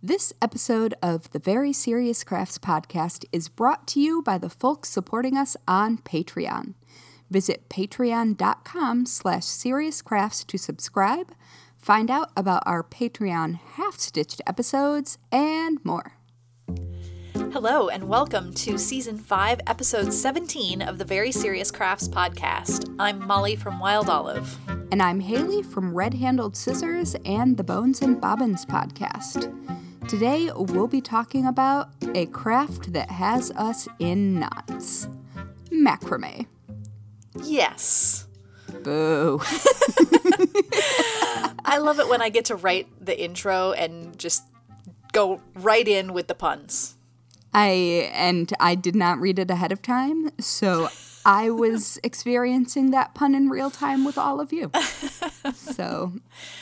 This episode of the Very Serious Crafts podcast is brought to you by the folks supporting us on Patreon. Visit patreon.com slash seriouscrafts to subscribe, find out about our Patreon half-stitched episodes, and more. Hello, and welcome to Season 5, Episode 17 of the Very Serious Crafts podcast. I'm Molly from Wild Olive. And I'm Haley from Red Handled Scissors and the Bones and Bobbins podcast. Today, we'll be talking about a craft that has us in knots macrame. Yes. Boo. I love it when I get to write the intro and just go right in with the puns. I and I did not read it ahead of time, so I was experiencing that pun in real time with all of you. So,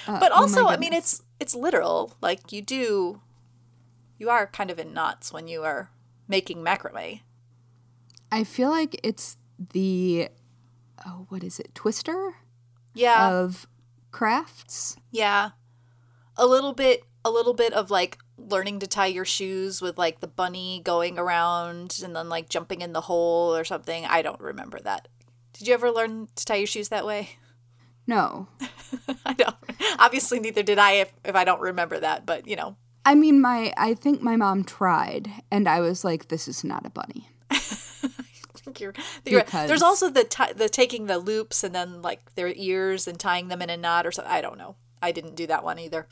uh, But oh also, I mean, it's it's literal. Like you do, you are kind of in knots when you are making macrame. I feel like it's the oh, what is it? Twister Yeah, of crafts. yeah. A little bit, a little bit of like learning to tie your shoes with like the bunny going around and then like jumping in the hole or something. I don't remember that. Did you ever learn to tie your shoes that way? No, I don't. Obviously, neither did I if, if I don't remember that, but you know. I mean my I think my mom tried, and I was like, this is not a bunny. I think you're, you're right. Because- There's also the ti the taking the loops and then like their ears and tying them in a knot or something. I don't know. I didn't do that one either.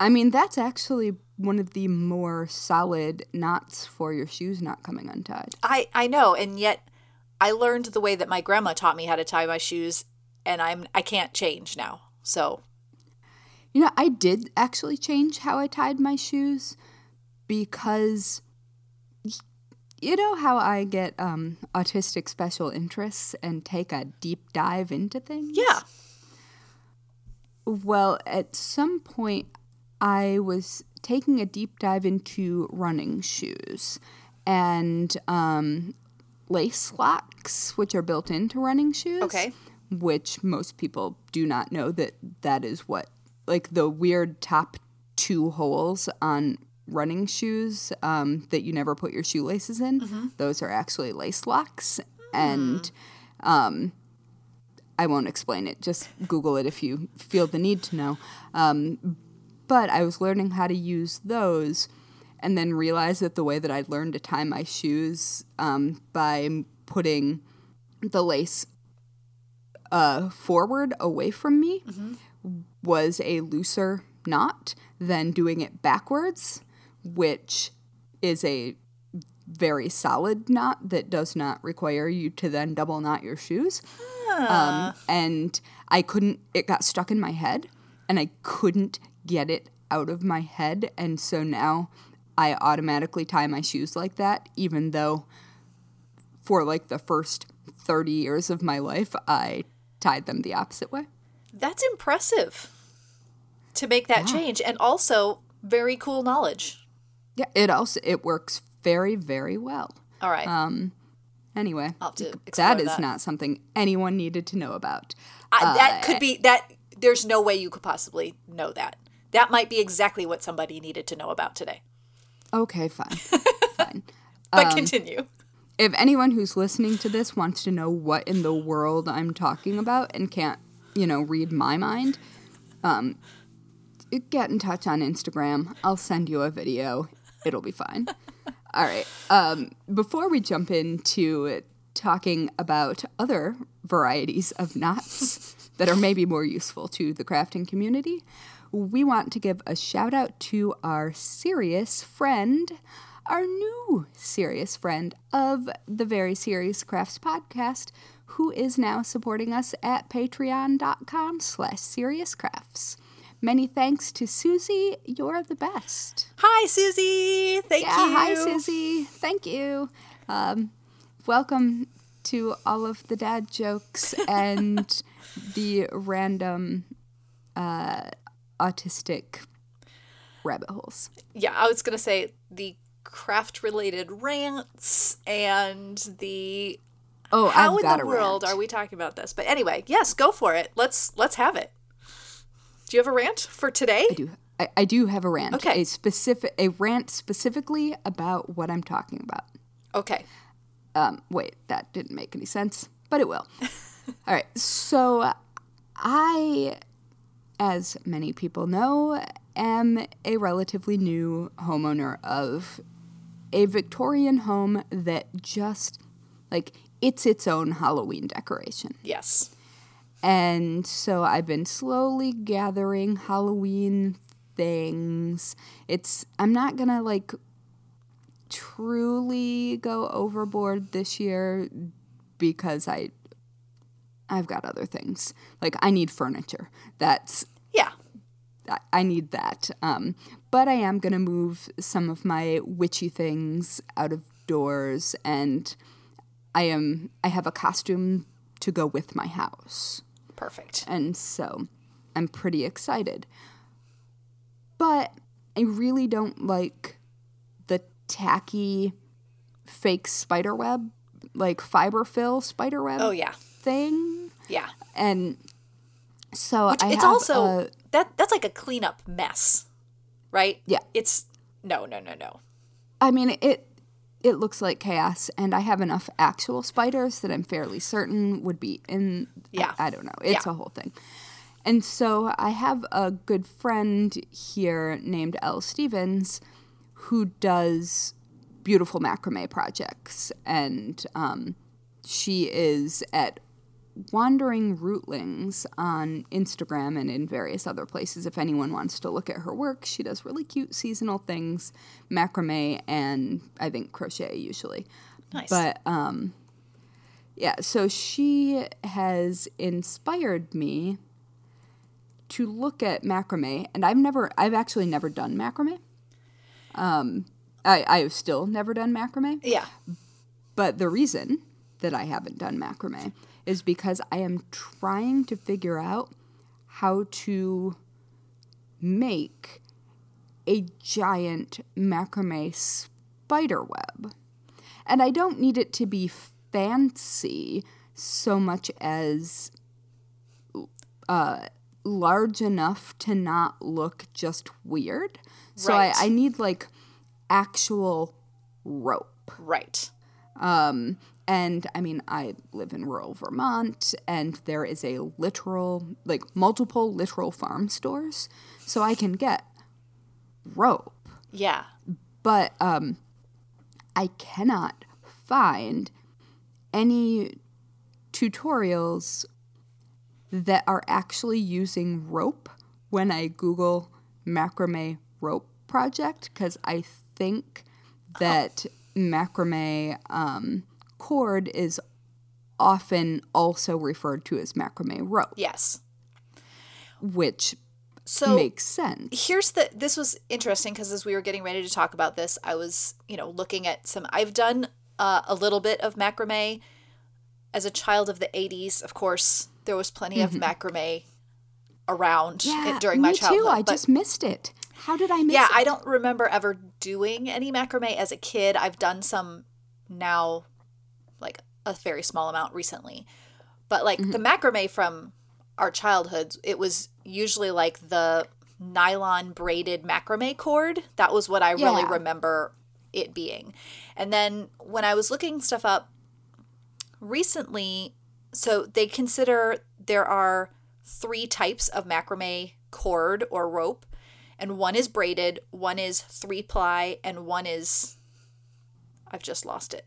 I mean, that's actually one of the more solid knots for your shoes not coming untied. I I know, and yet I learned the way that my grandma taught me how to tie my shoes, and I'm I can't change now. So You know, I did actually change how I tied my shoes because you know how I get um, autistic special interests and take a deep dive into things? yeah, Well, at some point, I was taking a deep dive into running shoes and um, lace locks, which are built into running shoes. Okay. Which most people do not know that that is what, like the weird top two holes on running shoes um, that you never put your shoelaces in, those are actually lace locks. And um, I won't explain it. Just Google it if you feel the need to know. Um, but I was learning how to use those and then realized that the way that I'd learned to tie my shoes um, by putting the lace uh, forward away from me was a looser knot than doing it backwards, which is a very solid knot that does not require you to then double knot your shoes. Um, and I couldn't, it got stuck in my head and I couldn't get it out of my head. And so now I automatically tie my shoes like that, even though for like the first 30 years of my life, I tied them the opposite way. That's impressive to make that change, and also very cool knowledge. Yeah, it also, it works very, very well. All right, Um Anyway, that is that. not something anyone needed to know about. I, that could be that. There's no way you could possibly know that. That might be exactly what somebody needed to know about today. Okay, fine. fine. But continue. If anyone who's listening to this wants to know what in the world I'm talking about and can't, you know, read my mind, um, get in touch on Instagram. I'll send you a video. It'll be fine. All right. Um, before we jump into talking about other varieties of knots that are maybe more useful to the crafting community, we want to give a shout out to our serious friend, our new serious friend of the Very Serious Crafts podcast, who is now supporting us at patreon.com slash seriouscrafts. Many thanks to Susie. You're the best. Hi, Susie. Thank Yeah, you. hi, Susie. Thank you. Um, welcome to all of the dad jokes and the random uh, autistic rabbit holes. Yeah, I was gonna say the craft-related rants and the Oh, how I've in got the world rant. are we talking about this? But anyway, yes, go for it. Let's let's have it. Do you have a rant for today? I do. I, I do have a rant. Okay. A specific a rant specifically about what I'm talking about. Okay. Um, wait, that didn't make any sense, but it will. All right. So I, as many people know, am a relatively new homeowner of a Victorian home that just like it's its own Halloween decoration. Yes. And so I've been slowly gathering Halloween things. It's I'm not going to like truly go overboard this year because I I've got other things. Like I need furniture. That's Yeah. I- need that. Um, but I am going to move some of my witchy things out of doors and I am I have a costume to go with my house. Perfect. And so I'm pretty excited. But I really don't like the tacky fake spider web, like fiber fill spider web Oh yeah. thing. Yeah. And so I it's have also a- that that's like a cleanup mess, right? Yeah. It's no, no, no, no. I mean, it it looks like chaos, and I have enough actual spiders that I'm fairly certain would be in. Yeah. I, I don't know. It's Yeah. a whole thing. And so I have a good friend here named Elle Stevens who does beautiful macrame projects, and um, she is at Wandering Rootlings on Instagram and in various other places. If anyone wants to look at her work, she does really cute seasonal things, macrame and I think crochet usually. Nice. But um, yeah, so she has inspired me to look at macrame, and I've never, I've actually never done macrame. Um, I, I have still never done macrame. yeah. But the reason that I haven't done macrame is because I am trying to figure out how to make a giant macrame spider web. And I don't need it to be fancy so much as uh, large enough to not look just weird. So Right. I, I need like actual rope. Right. Um, and I mean, I live in rural Vermont, and there is a literal, like multiple literal farm stores, so I can get rope. Yeah. But um, I cannot find any tutorials that are actually using rope when I Google macrame rope project because I think that macrame um, cord is often also referred to as macrame rope, Yes. which So makes sense. here's the this was interesting because as we were getting ready to talk about this i was you know looking at some i've done uh, a little bit of macrame as a child of the 80s of course there was plenty of macrame around it during my me childhood too. I but- just missed it. How did I miss yeah it? i don't remember ever doing any macrame as a kid i've done some now like a very small amount recently. But like Mm-hmm. the macrame from our childhoods it was usually like the nylon braided macrame cord. That was what i really remember it being. And then when i was looking stuff up recently so they consider there are three types of macrame cord or rope and one is braided one is three ply and one is i've just lost it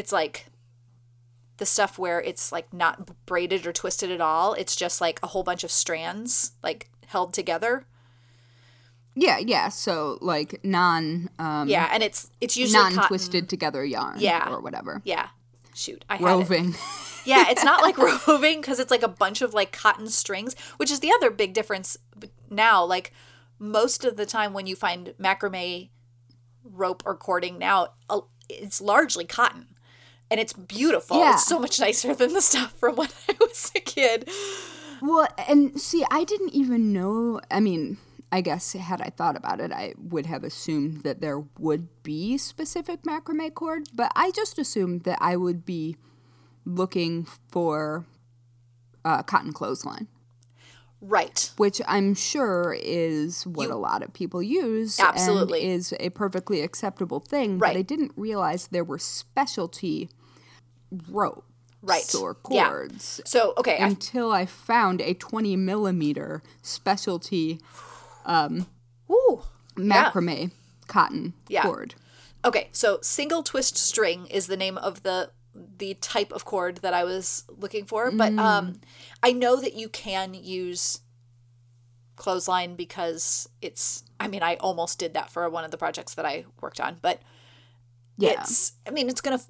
it's like the stuff where it's like not braided or twisted at all it's just like a whole bunch of strands like held together Yeah, yeah. So like non um yeah and it's it's usually non cotton. twisted together yarn Yeah. or whatever. yeah shoot i had it. Roving. Yeah, it's not like roving because it's like a bunch of like cotton strings, which is the other big difference now. Like most of the time when you find macrame rope or cording now, it's largely cotton. And it's beautiful. Yeah. It's so much nicer than the stuff from when I was a kid. Well, and see, I didn't even know. I mean, I guess had I thought about it, I would have assumed that there would be specific macrame cord, but I just assumed that I would be looking for uh, cotton clothesline. Right. which I'm sure is what You- a lot of people use Absolutely. and is a perfectly acceptable thing. Right. But I didn't realize there were specialty ropes Right. or Yeah. cords So, okay. Until I found a 20 millimeter specialty ooh. Yeah. macrame cotton Yeah. cord. Okay, so single twist string is the name of the the type of cord that I was looking for, but um I know that you can use clothesline because it's I mean, I almost did that for one of the projects that I worked on, but Yeah. it's I mean, it's going to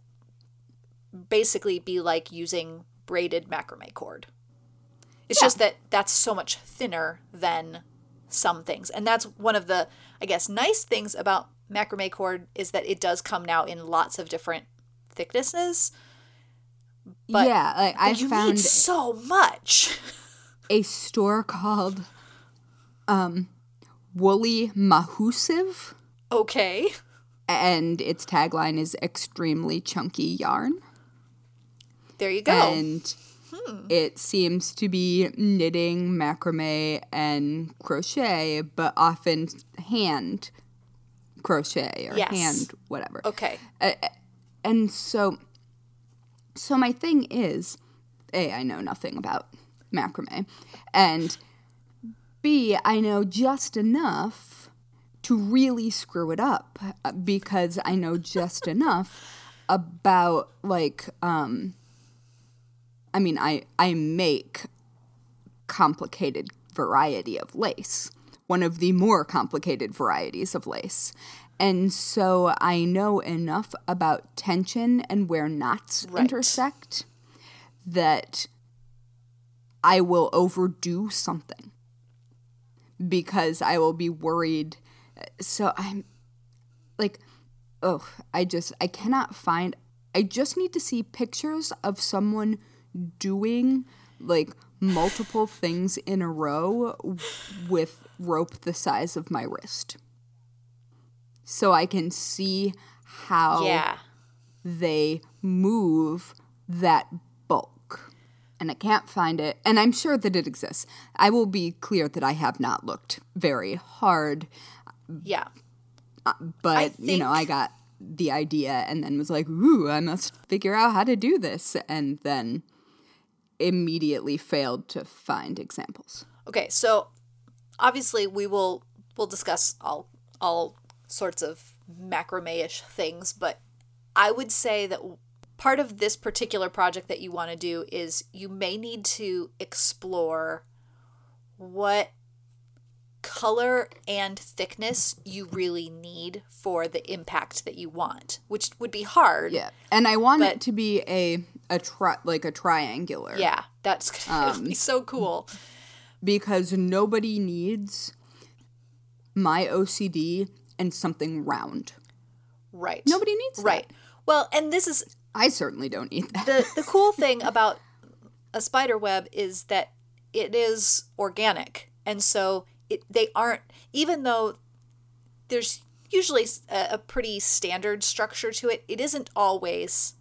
basically be like using braided macrame cord. It's Yeah. just that that's so much thinner than some things. And that's one of the I guess nice things about macrame cord is that it does come now in lots of different thicknesses. But- yeah, like I found need so much. a store called um, Woolly Mahoosive, Okay. and its tagline is extremely chunky yarn. There you go. And Hmm. it seems to be knitting, macrame, and crochet, but often hand crochet or Yes. hand whatever. okay. And so, so my thing is, a I know nothing about macrame, and b I know just enough to really screw it up uh, because I know just enough about like um. I mean, I I make complicated variety of lace, one of the more complicated varieties of lace. And so I know enough about tension and where knots Right. intersect that I will overdo something because I will be worried. So I'm like, oh, I just, I cannot find, I just need to see pictures of someone doing like multiple things in a row with rope the size of my wrist. So I can see how Yeah. they move that bulk. And I can't find it. And I'm sure that it exists. I will be clear that I have not looked very hard, Yeah. Uh, but you know, I got the idea and then was like, ooh, I must figure out how to do this. And then immediately failed to find examples. Okay, so obviously we will we'll discuss all all sorts of macrame-ish things, but I would say that part of this particular project that you want to do is you may need to explore what color and thickness you really need for the impact that you want, which would be hard. Yeah. And I want But- it to be a a tri- like a triangular. Yeah, that's Um, be so cool. because nobody needs my OCD and something round. Right. Nobody needs that. Right. Well, and this is I certainly don't need that. the the cool thing about a spider web is that it is organic and so it they aren't even though there's usually a pretty standard structure to it it isn't always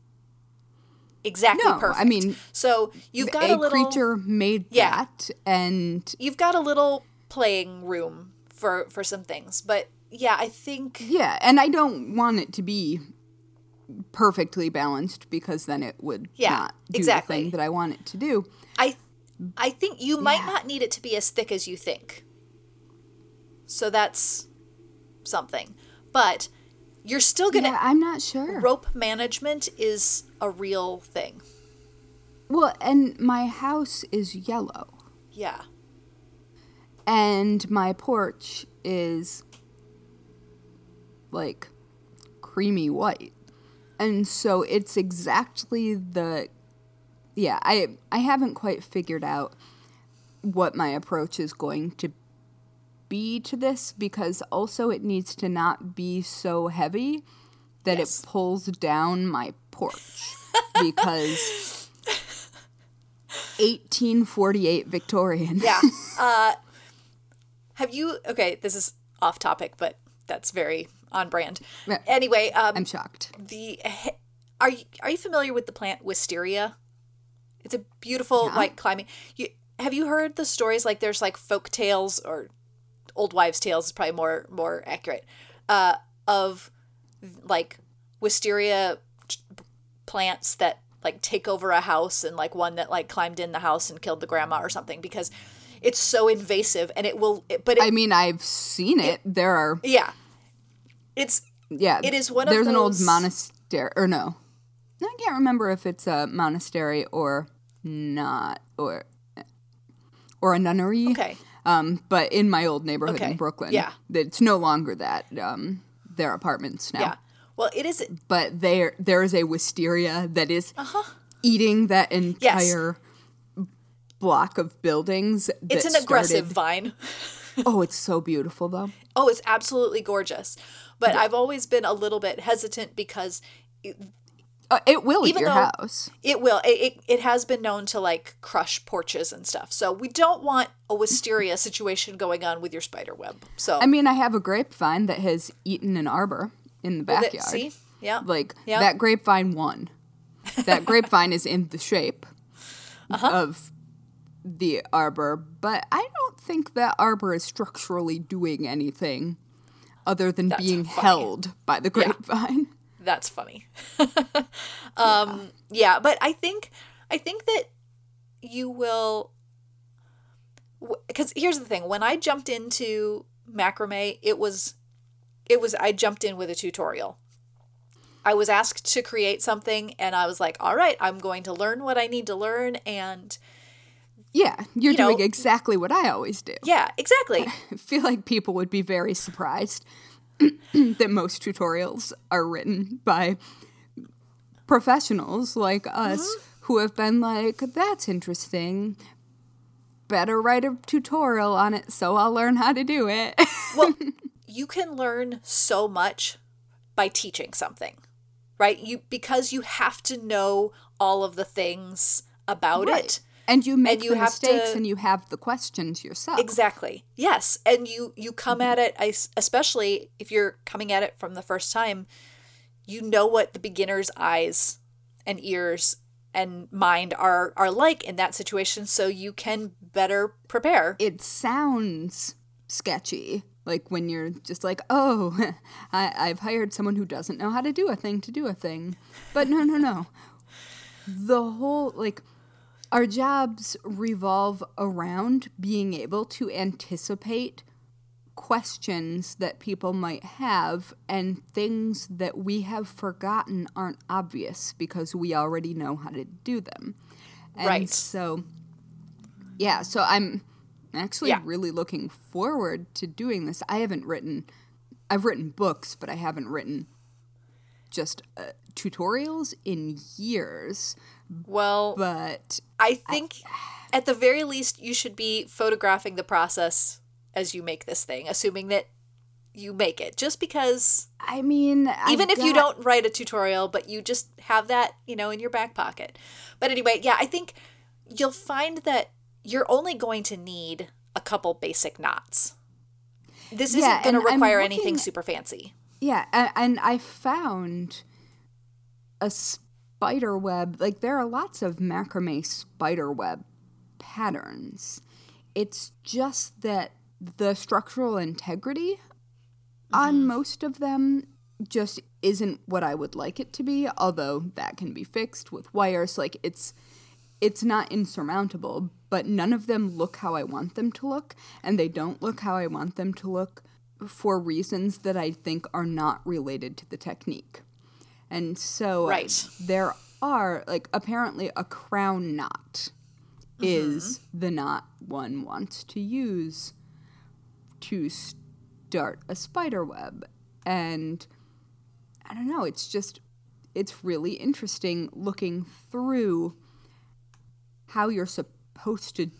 exactly No, I mean, so you've got a a, little creature made Yeah. that and you've got a little playing room for for some things but yeah i think yeah, and I don't want it to be perfectly balanced because then it would Yeah, not do exactly. the thing that I want it to do. I I think you might Yeah. not need it to be as thick as you think. So that's something. But you're still going to Yeah, I'm not sure. rope management is a real thing. Well, and my house is yellow Yeah. and my porch is like creamy white. And so it's exactly the yeah, I I haven't quite figured out what my approach is going to be to this because also it needs to not be so heavy that Yes. it pulls down my porch because 1848 Victorian. Yeah. uh have you Okay, this is off topic, but that's very on brand. Anyway, um I'm shocked. the are you are you familiar with the plant wisteria? It's a beautiful like climbing. You have you heard the stories like there's like folk tales or old wives tales is probably more more accurate uh of like wisteria plants that like take over a house and like one that like climbed in the house and killed the grandma or something because it's so invasive and it will it, but it, I mean, I've seen it. There are yeah it's yeah. It is one of There's an old monastery, or no, I can't remember if it's a monastery or not, or or a nunnery. okay Um, but in my old neighborhood Okay. in Brooklyn, Yeah. it's no longer that. Um, they're apartments now. yeah well it is But there, there is a wisteria that is Uh-huh. eating that entire block of buildings. it's an aggressive vine Oh, it's so beautiful though. Oh, it's absolutely gorgeous. But I've always been a little bit hesitant because Uh, it will eat Even your house. it will it, it, it has been known to like crush porches and stuff. So we don't want a wisteria situation going on with your spider web. So I mean, I have a grapevine that has eaten an arbor in the that- backyard. see? Yeah. Like Yeah. that grapevine won. That grapevine is in the shape Uh-huh. of the arbor, but I don't think that arbor is structurally doing anything other than That's being funny. held by the grapevine. That's funny. um yeah. but I think I think that you will because here's the thing when I jumped into macrame it was it was I jumped in with a tutorial. I was asked to create something and I was like, "All right, I'm going to learn what I need to learn and Yeah, you're You know- doing exactly what I always do. yeah, exactly. I feel like people would be very surprised that most tutorials are written by professionals like us Mm-hmm. who have been like, that's interesting. Better write a tutorial on it so I'll learn how to do it. well, you can learn so much by teaching something, right? You because you have to know all of the things about it. And you make you the have mistakes to- and you have the questions yourself. Exactly. Yes, and you you come mm-hmm. at it especially if you're coming at it from the first time, you know what the beginner's eyes and ears and mind are are like in that situation so you can better prepare. It sounds sketchy. Like when you're just like, oh, I, I've hired someone who doesn't know how to do a thing to do a thing. But no, no, no. The whole, like, our jobs revolve around being able to anticipate questions that people might have and things that we have forgotten aren't obvious because we already know how to do them. And Right. so yeah, so I'm actually Yeah. really looking forward to doing this. I haven't written I've written books, but I haven't written just uh, tutorials in years. Well, But I think at the very least you should be photographing the process as you make this thing, assuming that you make it. Just because I mean, even if you don't write a tutorial, but you just have that, you know, in your back pocket. But anyway, yeah, I think you'll find that you're only going to need a couple basic knots. This Yeah, isn't going to require anything super fancy. Yeah, and, and I found a spider web. Like there are lots of macrame spider web patterns. It's just that the structural integrity on mm-hmm. most of them just isn't what I would like it to be, although that can be fixed with wires. Like it's it's not insurmountable, but none of them look how I want them to look, and they don't look how I want them to look for reasons that I think are not related to the technique. And so Right. there are like apparently a crown knot is mm-hmm. the knot one wants to use to start a spider web. And I don't know, it's just it's really interesting looking through how you're supposed to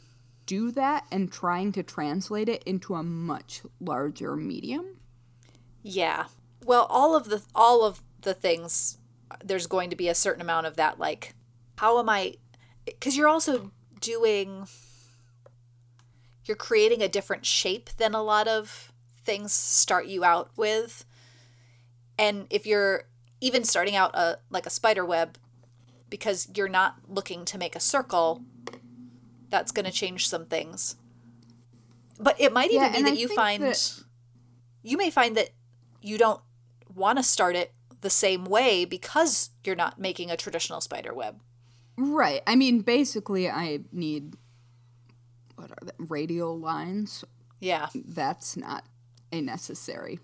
do that and trying to translate it into a much larger medium. Yeah. Well, all of the all of the things there's going to be a certain amount of that like how am I cuz you're also doing you're creating a different shape than a lot of things start you out with. And if you're even starting out a like a spider web because you're not looking to make a circle, that's going to change some things. But it might even Yeah, be that I you find that- you may find that you don't want to start it the same way because you're not making a traditional spider web. Right. I mean, basically, I need what are they? Radial lines. Yeah. That's not a necessary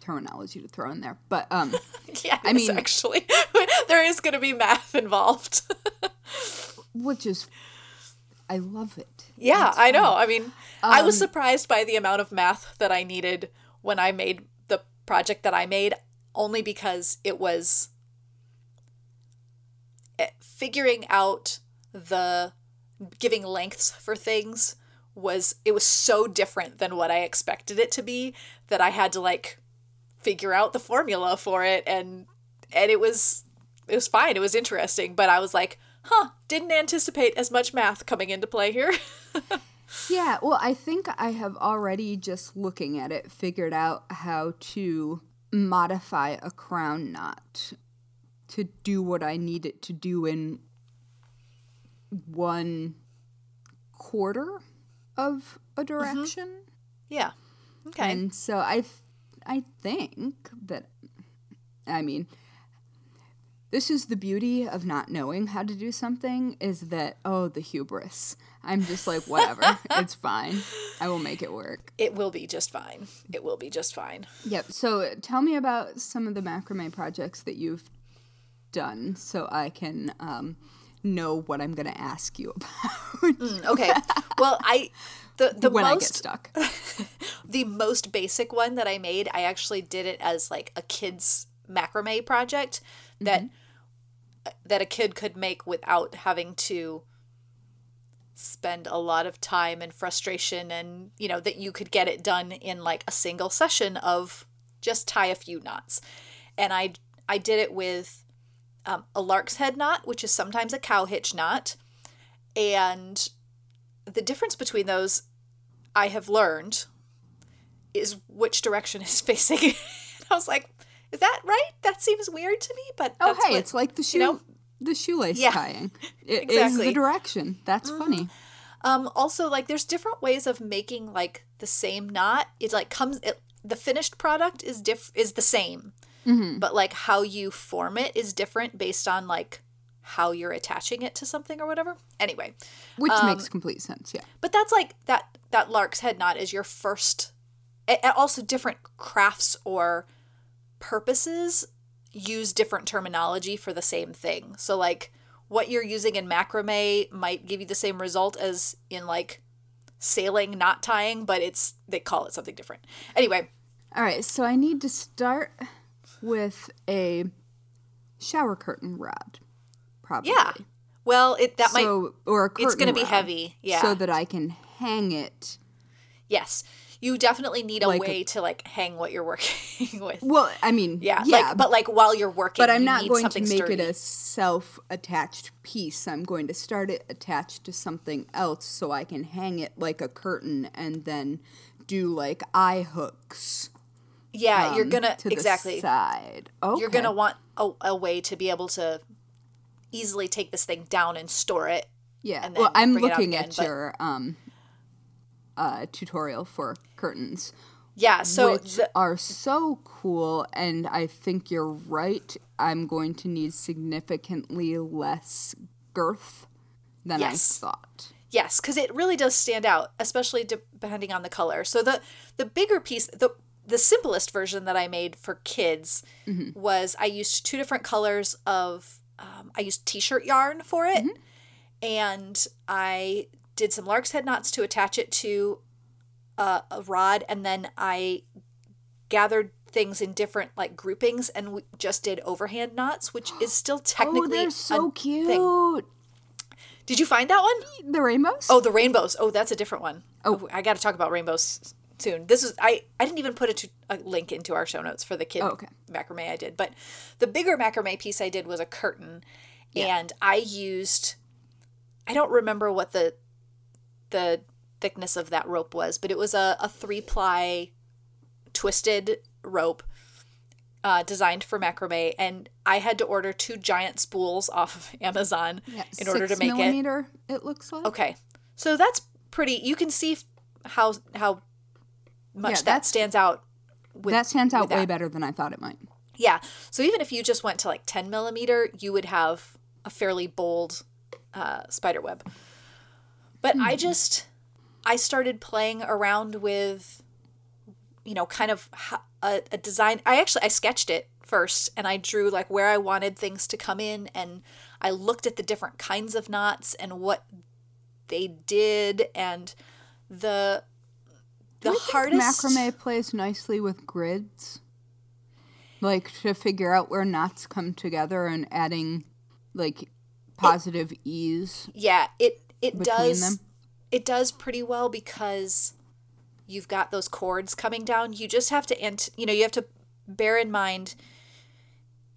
terminology to throw in there. But um, Yeah, I mean- actually, there is going to be math involved. which is, I love it. yeah, I know. I mean, I was Um, surprised by the amount of math that I needed when I made the project that I made, only because it was eh, figuring out the giving lengths for things was it was so different than what I expected it to be that I had to like figure out the formula for it and and it was it was fine it was interesting but I was like huh didn't anticipate as much math coming into play here. Yeah, well, I think I have already just looking at it figured out how to modify a crown knot to do what I need it to do in one quarter of a mm-hmm. direction. yeah okay. And so I th- I think that I mean this is the beauty of not knowing how to do something is that oh the hubris. I'm just like whatever. it's fine. I will make it work. it will be just fine it will be just fine Yep. So tell me about some of the macrame projects that you've done so I can um, know what I'm going to ask you about okay well I the the when I get most stuck. the most basic one that I made, I actually did it as like a kid's macrame project that that a kid could make without having to spend a lot of time and frustration and you know that you could get it done in like a single session of just tie a few knots. And I I did it with um, a lark's head knot, which is sometimes a cow hitch knot, and the difference between those I have learned is which direction is facing. I was like, is that right? That seems weird to me, but Oh, that's hey, what- it's like the shoe, know? the shoelace Yeah, tying. It is exactly. the direction. That's funny. um also like there's different ways of making like the same knot. It like comes it, the finished product is diff is the same. But like how you form it is different based on like how you're attaching it to something or whatever. Anyway, Which um, makes complete sense. Yeah. But that's like that that lark's head knot is your first and also different crafts or purposes use different terminology for the same thing. So like what you're using in macrame might give you the same result as in like sailing knot tying, but it's they call it something different. Anyway, All right. So I need to start with a shower curtain rod. Probably. yeah. Well, it that might so, or a curtain it's going to be heavy. Yeah. So that I can hang it. yes. You definitely need a Like way to like hang what you're working with. Well, I mean, Yeah, yeah, like but like while you're working, but I'm you not need going to make sturdy. it a self-attached piece. I'm going to start it attached to something else so I can hang it like a curtain and then do like eye hooks. Yeah, you're um, gonna to exactly. side. Okay. You're gonna want a, a way to be able to easily take this thing down and store it. yeah. well, I'm bring it out looking again, at your um uh tutorial for curtains, Yeah, so which the, are so cool, and I think you're right. I'm going to need significantly less girth than Yes. I thought. yes, because it really does stand out, especially depending on the color. So the the bigger piece, the the simplest version that I made for kids Mm-hmm. was I used two different colors of um, I used t-shirt yarn for it, Mm-hmm. and I did some lark's head knots to attach it to a, a rod, and then I gathered things in different like groupings and we just did overhand knots, which is still oh, technically Oh, they're a so thing. cute. Did you find that one? The rainbows? Oh, the rainbows. Oh, that's a different one. Oh, oh I got to talk about rainbows soon. This is I I didn't even put a, link into our show notes for the kid Oh, okay. macrame I did, but the bigger macrame piece I did was a curtain, and I used I don't remember what the the thickness of that rope was, but it was a, a three ply twisted rope uh, designed for macrame, and I had to order two giant spools off of Amazon Yeah, in order to make it. millimeter, it. looks like. Okay, so that's pretty. You can see how how much Yeah, that stands out. With, that stands out way that. better than I thought it might. Yeah. So even if you just went to like 10 millimeter, you would have a fairly bold uh, spider web. But I hmm. just, I started playing around with, you know, kind of a, a design. I actually, I sketched it first and I drew like where I wanted things to come in and I looked at the different kinds of knots and what they did and the the Do you think hardest macrame plays nicely with grids. Like to figure out where knots come together and adding like positive ease. Yeah, it it does them? it does pretty well because you've got those cords coming down. You just have to ant you know, you have to bear in mind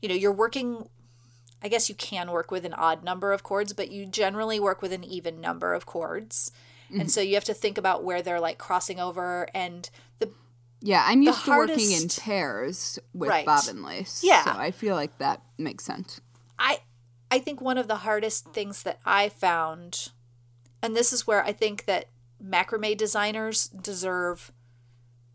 you know, you're working I guess you can work with an odd number of cords, but you generally work with an even number of cords. Mm-hmm. And so you have to think about where they're like crossing over and the Yeah, I'm used to working in pairs with Right. bobbin lace. Yeah. So I feel like that makes sense. I I think one of the hardest things that I found, and this is where I think that macrame designers deserve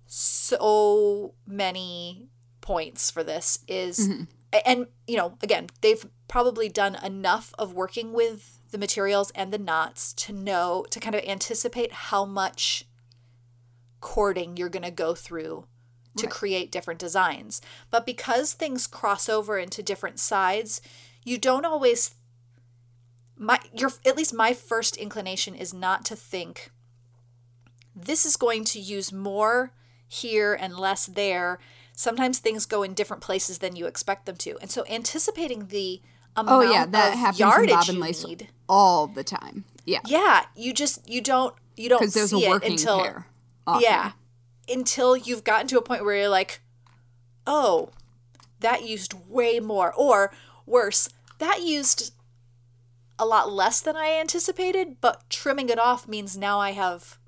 so many points for this is mm-hmm. and you know again they've probably done enough of working with the materials and the knots to know to kind of anticipate how much cording you're going to go through to Right. create different designs. But because things cross over into different sides, you don't always my your at least my first inclination is not to think this is going to use more here and less there. Sometimes things go in different places than you expect them to. And so anticipating the Oh amount yeah, that of happens in yardage you lace need, all the time. Yeah. yeah, you just you don't you don't see it until pair. yeah. Until you've gotten to a point where you're like, oh, that used way more. Or worse, that used a lot less than I anticipated, but trimming it off means now I have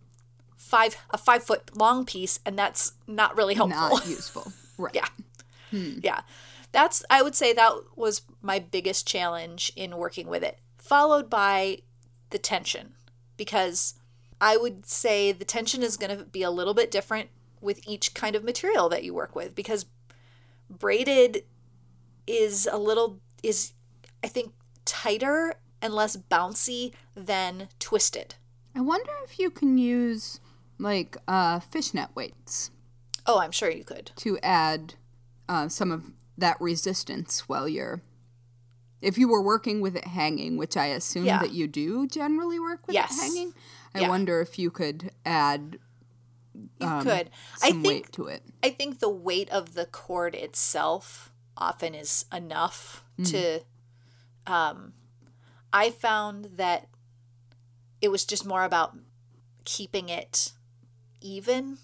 five a five foot long piece and that's not really helpful. Not useful. Right. yeah. Hmm. Yeah. That's I would say that was my biggest challenge in working with it. Followed by the tension because I would say the tension is going to be a little bit different with each kind of material that you work with because braided is a little is I think tighter and less bouncy than twisted. I wonder if you can use like uh, fishnet weights Oh, I'm sure you could. to add uh, some of that resistance while you're. If you were working with it hanging, which I assume Yeah. that you do generally work with Yes. it hanging, I Yeah. wonder if you could add You um, could. I think weight to it. I think the weight of the cord itself often is enough to um I found that it was just more about keeping it even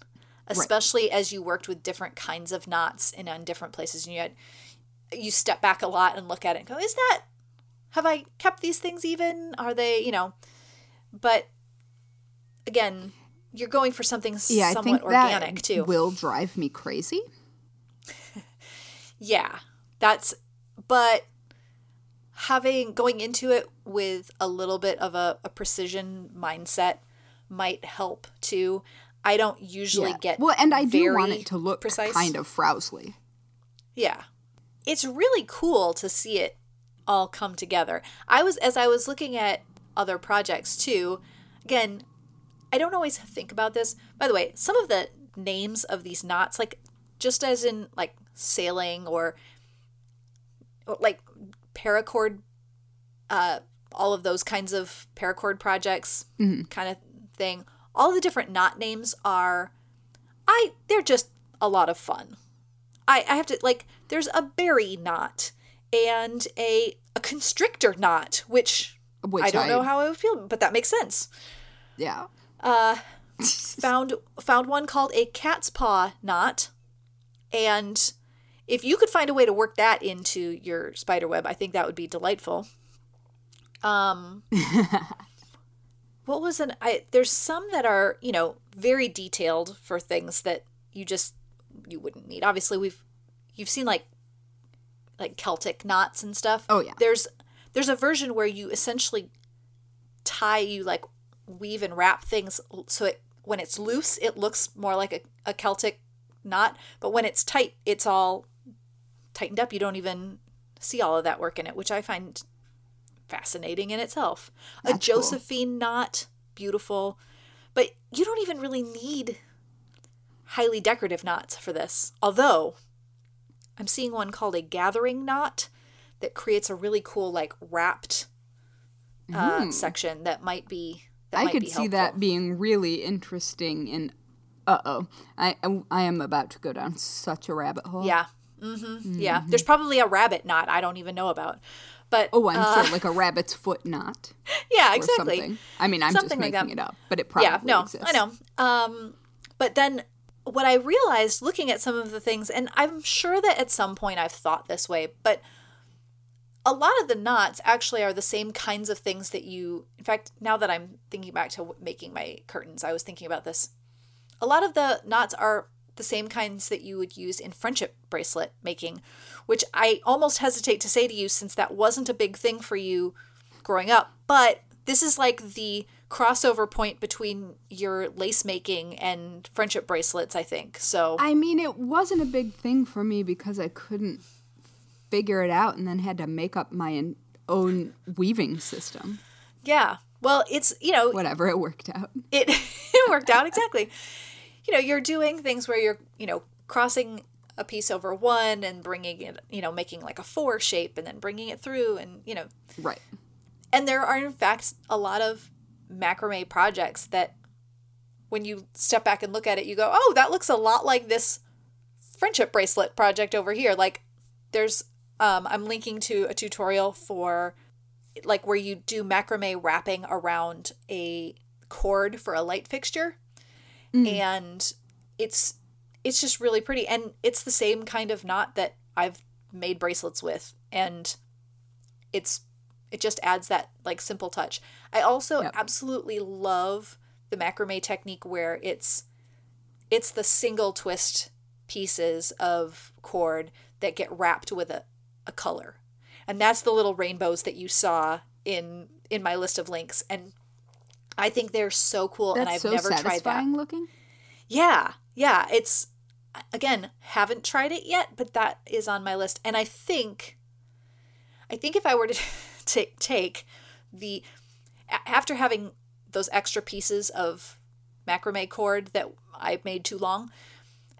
especially as you worked with different kinds of knots and on different places and you had you step back a lot and look at it and go is that have I kept these things even? Are they you know? But again you're going for something Yeah, I somewhat think that organic too. will drive me crazy. Yeah, that's but having going into it with a little bit of a, a precision mindset might help too. I don't usually Yeah. get well, and I do want it to look precise. kind of frowsly. Yeah. It's really cool to see it all come together. I was as I was looking at other projects too. Again, I don't always think about this. By the way, some of the names of these knots like just as in like sailing or, or like paracord uh all of those kinds of paracord projects kind of thing. All the different knot names are I they're just a lot of fun. I, I have to like there's a berry knot and a a constrictor knot, which, Which I don't I- know how I would feel, but that makes sense. Yeah. Uh, Found found one called a cat's paw knot, and if you could find a way to work that into your spider web, I think that would be delightful. Um, what was an I? There's some that are you know very detailed for things that you just you wouldn't need. Obviously, we've you've seen like like Celtic knots and stuff. Oh, yeah. There's there's a version where you essentially tie you like weave and wrap things so it when it's loose it looks more like a, a Celtic knot, but when it's tight it's all tightened up. You don't even see all of that work in it, which I find fascinating in itself. a That's cool. Josephine knot, beautiful. But you don't even really need highly decorative knots for this. Although I'm seeing one called a gathering knot that creates a really cool like wrapped uh, section that might be that. I might could be see that being really interesting. In uh oh, I I am about to go down such a rabbit hole. Yeah. Hmm Yeah. There's probably a rabbit knot I don't even know about. But Oh, I'm uh, sure, like a rabbit's foot knot yeah, exactly. something. I mean, I'm Something just making that. it up, but it probably yeah, no, exists. I know. Um, but then what I realized looking at some of the things, and I'm sure that at some point I've thought this way, but a lot of the knots actually are the same kinds of things that you, in fact, now that I'm thinking back to making my curtains, I was thinking about this. A lot of the knots are the same kinds that you would use in friendship bracelet making, which I almost hesitate to say to you since that wasn't a big thing for you growing up. But this is like the crossover point between your lace making and friendship bracelets, I think. So, I mean, it wasn't a big thing for me because I couldn't figure it out and then had to make up my own weaving system. yeah. Well, it's, you know, Whatever, it worked out. it it worked out exactly. You know, you're doing things where you're, you know, crossing a piece over one and bringing it, you know, making like a four shape and then bringing it through and, you know, Right. and there are in fact a lot of macrame projects that when you step back and look at it you go oh that looks a lot like this friendship bracelet project over here. Like there's um, i'm linking to a tutorial for like where you do macrame wrapping around a cord for a light fixture Mm. and it's it's just really pretty and it's the same kind of knot that i've made bracelets with and it's it just adds that like simple touch. I also Yep. absolutely love the macrame technique where it's it's the single twist pieces of cord that get wrapped with a, a color. And that's the little rainbows that you saw in in my list of links and I think they're so cool That's and I've so never tried that. looking. Yeah, yeah. It's again haven't tried it yet, but that is on my list. And I think, I think if I were to ta- take the after having those extra pieces of macrame cord that I made too long,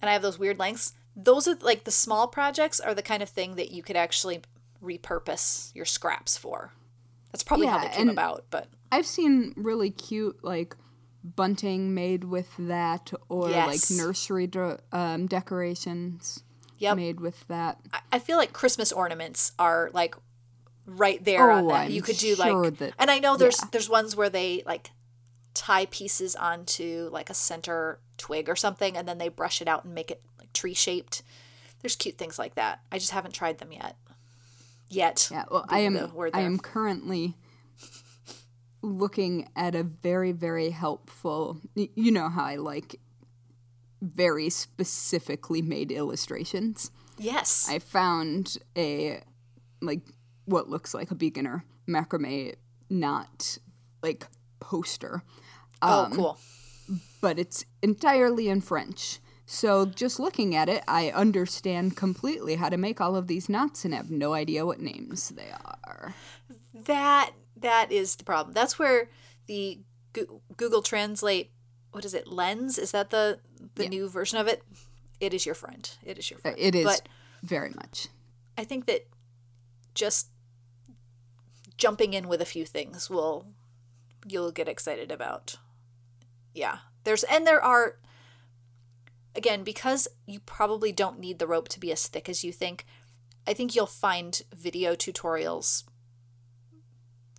and I have those weird lengths. Those are like the small projects are the kind of thing that you could actually repurpose your scraps for. That's probably how they came about, but I've seen really cute like bunting made with that, or Yes. like nursery de- um, decorations Yep. made with that. I- I feel like Christmas ornaments are like right there on Oh, that. I'm you could do sure like, that- and I know there's yeah. there's ones where they like tie pieces onto like a center twig or something, and then they brush it out and make it like tree shaped. There's cute things like that. I just haven't tried them yet. Yet. Yeah, well, I am. the word I am currently looking at a very, very helpful. You know how I like very specifically made illustrations. Yes. I found a like what looks like a beginner macrame knot like poster, oh, um, cool. but it's entirely in French. So just looking at it, I understand completely how to make all of these knots and have no idea what names they are. That that is the problem. That's where the Goo- Google Translate. What is it? Lens is that the the Yeah. new version of it? It is your friend. It is your friend. It is But very much. I think that just jumping in with a few things will you'll get excited about. Yeah. There's and there are again because you probably don't need the rope to be as thick as you think. I think you'll find video tutorials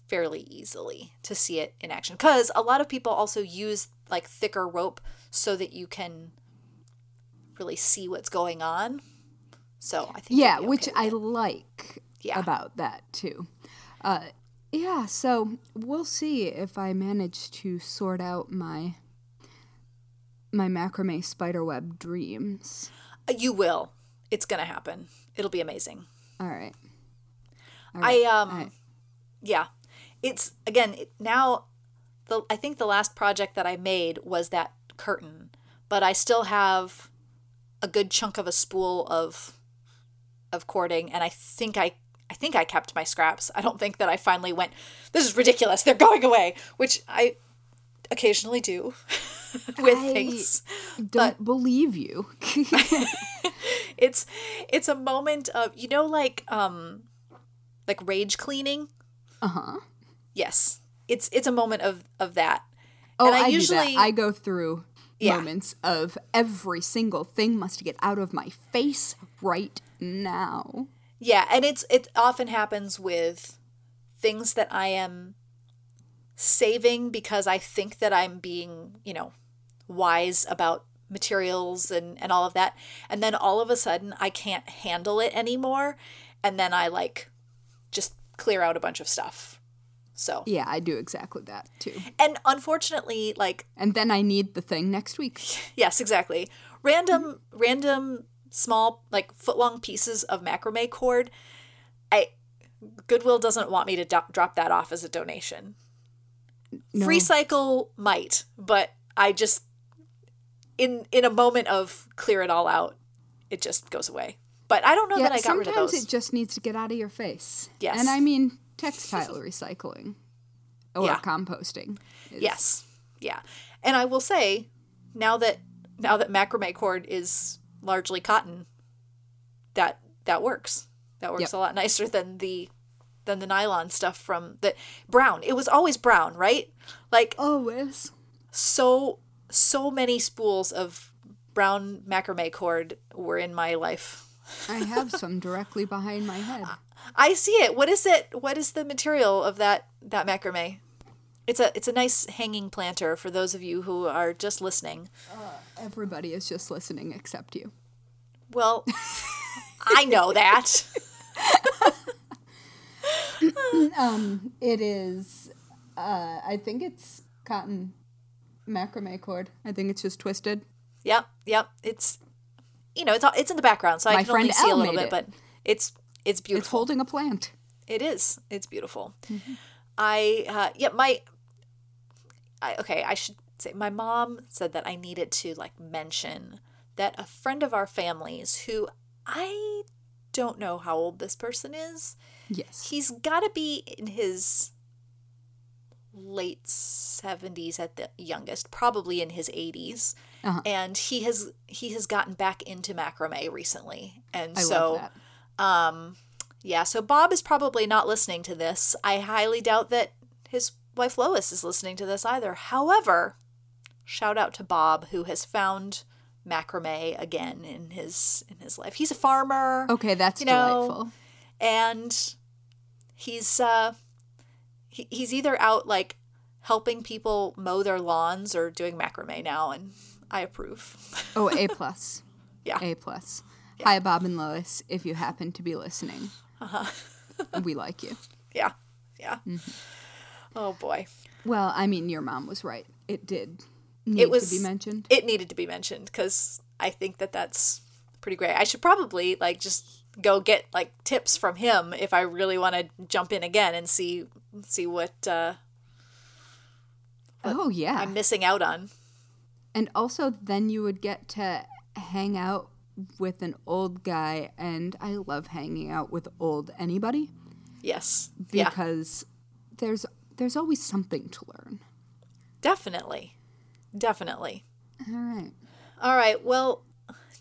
fairly easily to see it in action cuz a lot of people also use like thicker rope so that you can really see what's going on. So, I think Yeah, you'll which I it. like Yeah. about that too. Uh, yeah, so we'll see if I manage to sort out my my macrame spiderweb dreams. Uh, You will. It's gonna happen. It'll be amazing. All right. All I um right. yeah. It's again it, now the I think the last project that I made was that curtain, but I still have a good chunk of a spool of of cording and I think I I think I kept my scraps. I don't think that I finally went this is ridiculous. They're going away, which I occasionally do with I things. Don't believe you. It's it's a moment of you know like um like rage cleaning. uh huh. Yes. It's it's a moment of of that. Oh, And I I, usually-. I go through Yeah. moments of every single thing must get out of my face right now. Yeah, and it's it often happens with things that I am saving because I think that I'm being, you know, wise about materials and and all of that. And then all of a sudden I can't handle it anymore and then I like just clear out a bunch of stuff. So, Yeah, I do exactly that too. and unfortunately like And then I need the thing next week. Yes, exactly. Random, random, small, like foot long pieces of macrame cord. I Goodwill doesn't want me to do- drop that off as a donation. No. Free Cycle might, but I just in in a moment of clear it all out, it just goes away. But I don't know Yeah, that I got rid of sometimes those. it just needs to get out of your face. Yes. And I mean textile recycling or Yeah. composting. is- Yes. Yeah. And I will say, now that now that macrame cord is largely cotton, that that works. That works Yep. a lot nicer than the than the nylon stuff from the brown. It was always brown, right? Like Always. so so many spools of brown macrame cord were in my life. I have some directly behind my head. I see it. What is it? What is the material of that that macrame? It's a it's a nice hanging planter for those of you who are just listening. Uh, everybody is just listening except you. Well, I know that. It is, uh, I think it's cotton macrame cord. I think it's just twisted. Yep, yep. It's you know, it's all, it's in the background, so I can only see a little bit, it. but it's it's beautiful. It's holding a plant. It is. It's beautiful. I uh yeah, my I okay, I should say my mom said that I needed to like mention that a friend of our family's who I don't know how old this person is. Yes. He's got to be in his late 70s at the youngest, probably in his 80s. Uh-huh. And he has he has gotten back into macrame recently. And I so um, yeah, so Bob is probably not listening to this. I highly doubt that his wife Lois is listening to this either. However, shout out to Bob who has found macrame again in his in his life. He's a farmer Okay, that's you know, delightful. And he's uh he, he's either out like helping people mow their lawns or doing macrame now and I approve. Oh, A plus. Yeah. A plus. Hi, Bob and Lois, if you happen to be listening. Uh-huh. we like you. yeah. Yeah. Mm-hmm. Oh boy. Well, I mean, your mom was right. It did need was- to be mentioned. it needed to be mentioned because I think that that's pretty great. I should probably like just go get like tips from him if I really want to jump in again and see see what uh, Oh, yeah. I'm missing out on. And also, then you would get to hang out with an old guy, and I love hanging out with old anybody Yes, yeah, because there's there's always something to learn. definitely, definitely. All right. All right. Well,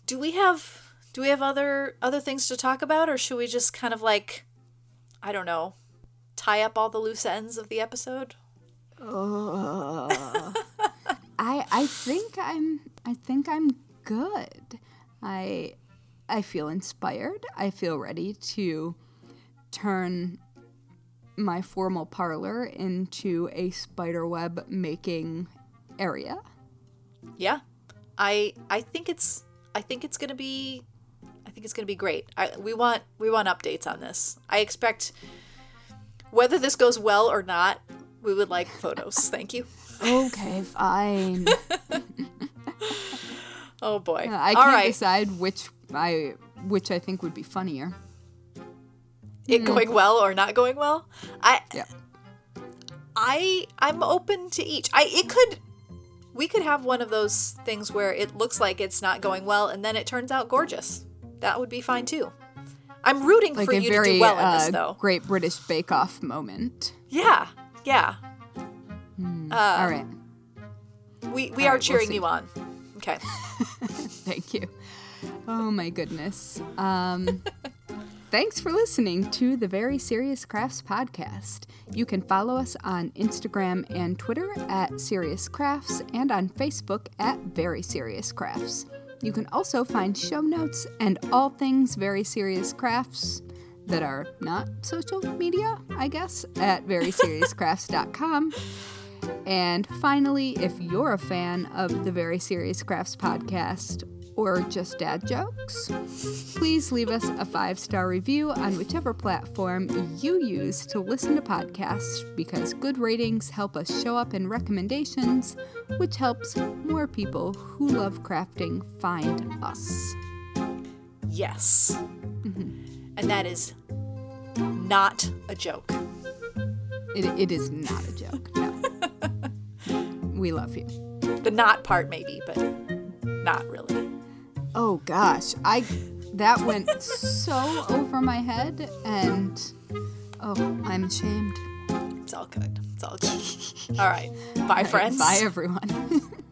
do we have do we have other other things to talk about, or should we just kind of like, I don't know, tie up all the loose ends of the episode? Oh I I think I'm I think I'm good. I I feel inspired. I feel ready to turn my formal parlor into a spiderweb making area. Yeah, I I think it's I think it's gonna be I think it's gonna be great. I, we want we want updates on this. I expect whether this goes well or not. We would like photos. Thank you. Okay, fine. Oh boy. I All can't right. decide which I which I think would be funnier. It hmm. going well or not going well? I Yeah. I I'm open to each. I it could we could have one of those things where it looks like it's not going well and then it turns out gorgeous. That would be fine too. I'm rooting Like for you very to do well in uh, this though. Great British Bake Off moment. Yeah. Yeah. All right. We we All are right, we'll cheering you on. Okay. Thank you. Oh my goodness. Um, thanks for listening to the Very Serious Crafts podcast. You can follow us on Instagram and Twitter at Serious Crafts and on Facebook at Very Serious Crafts. You can also find show notes and all things Very Serious Crafts that are not social media, I guess, at veryseriouscrafts.com. And finally, if you're a fan of the Very Serious Crafts podcast or just dad jokes, please leave us a five star review on whichever platform you use to listen to podcasts because good ratings help us show up in recommendations, which helps more people who love crafting find us. Yes. Mm-hmm. And that is not a joke. It, it is not a joke, no. we love you. The not part maybe, but not really. Oh gosh, I that went so over my head and oh, I'm ashamed. It's all good. It's all good. All right. Bye, friends. Bye everyone.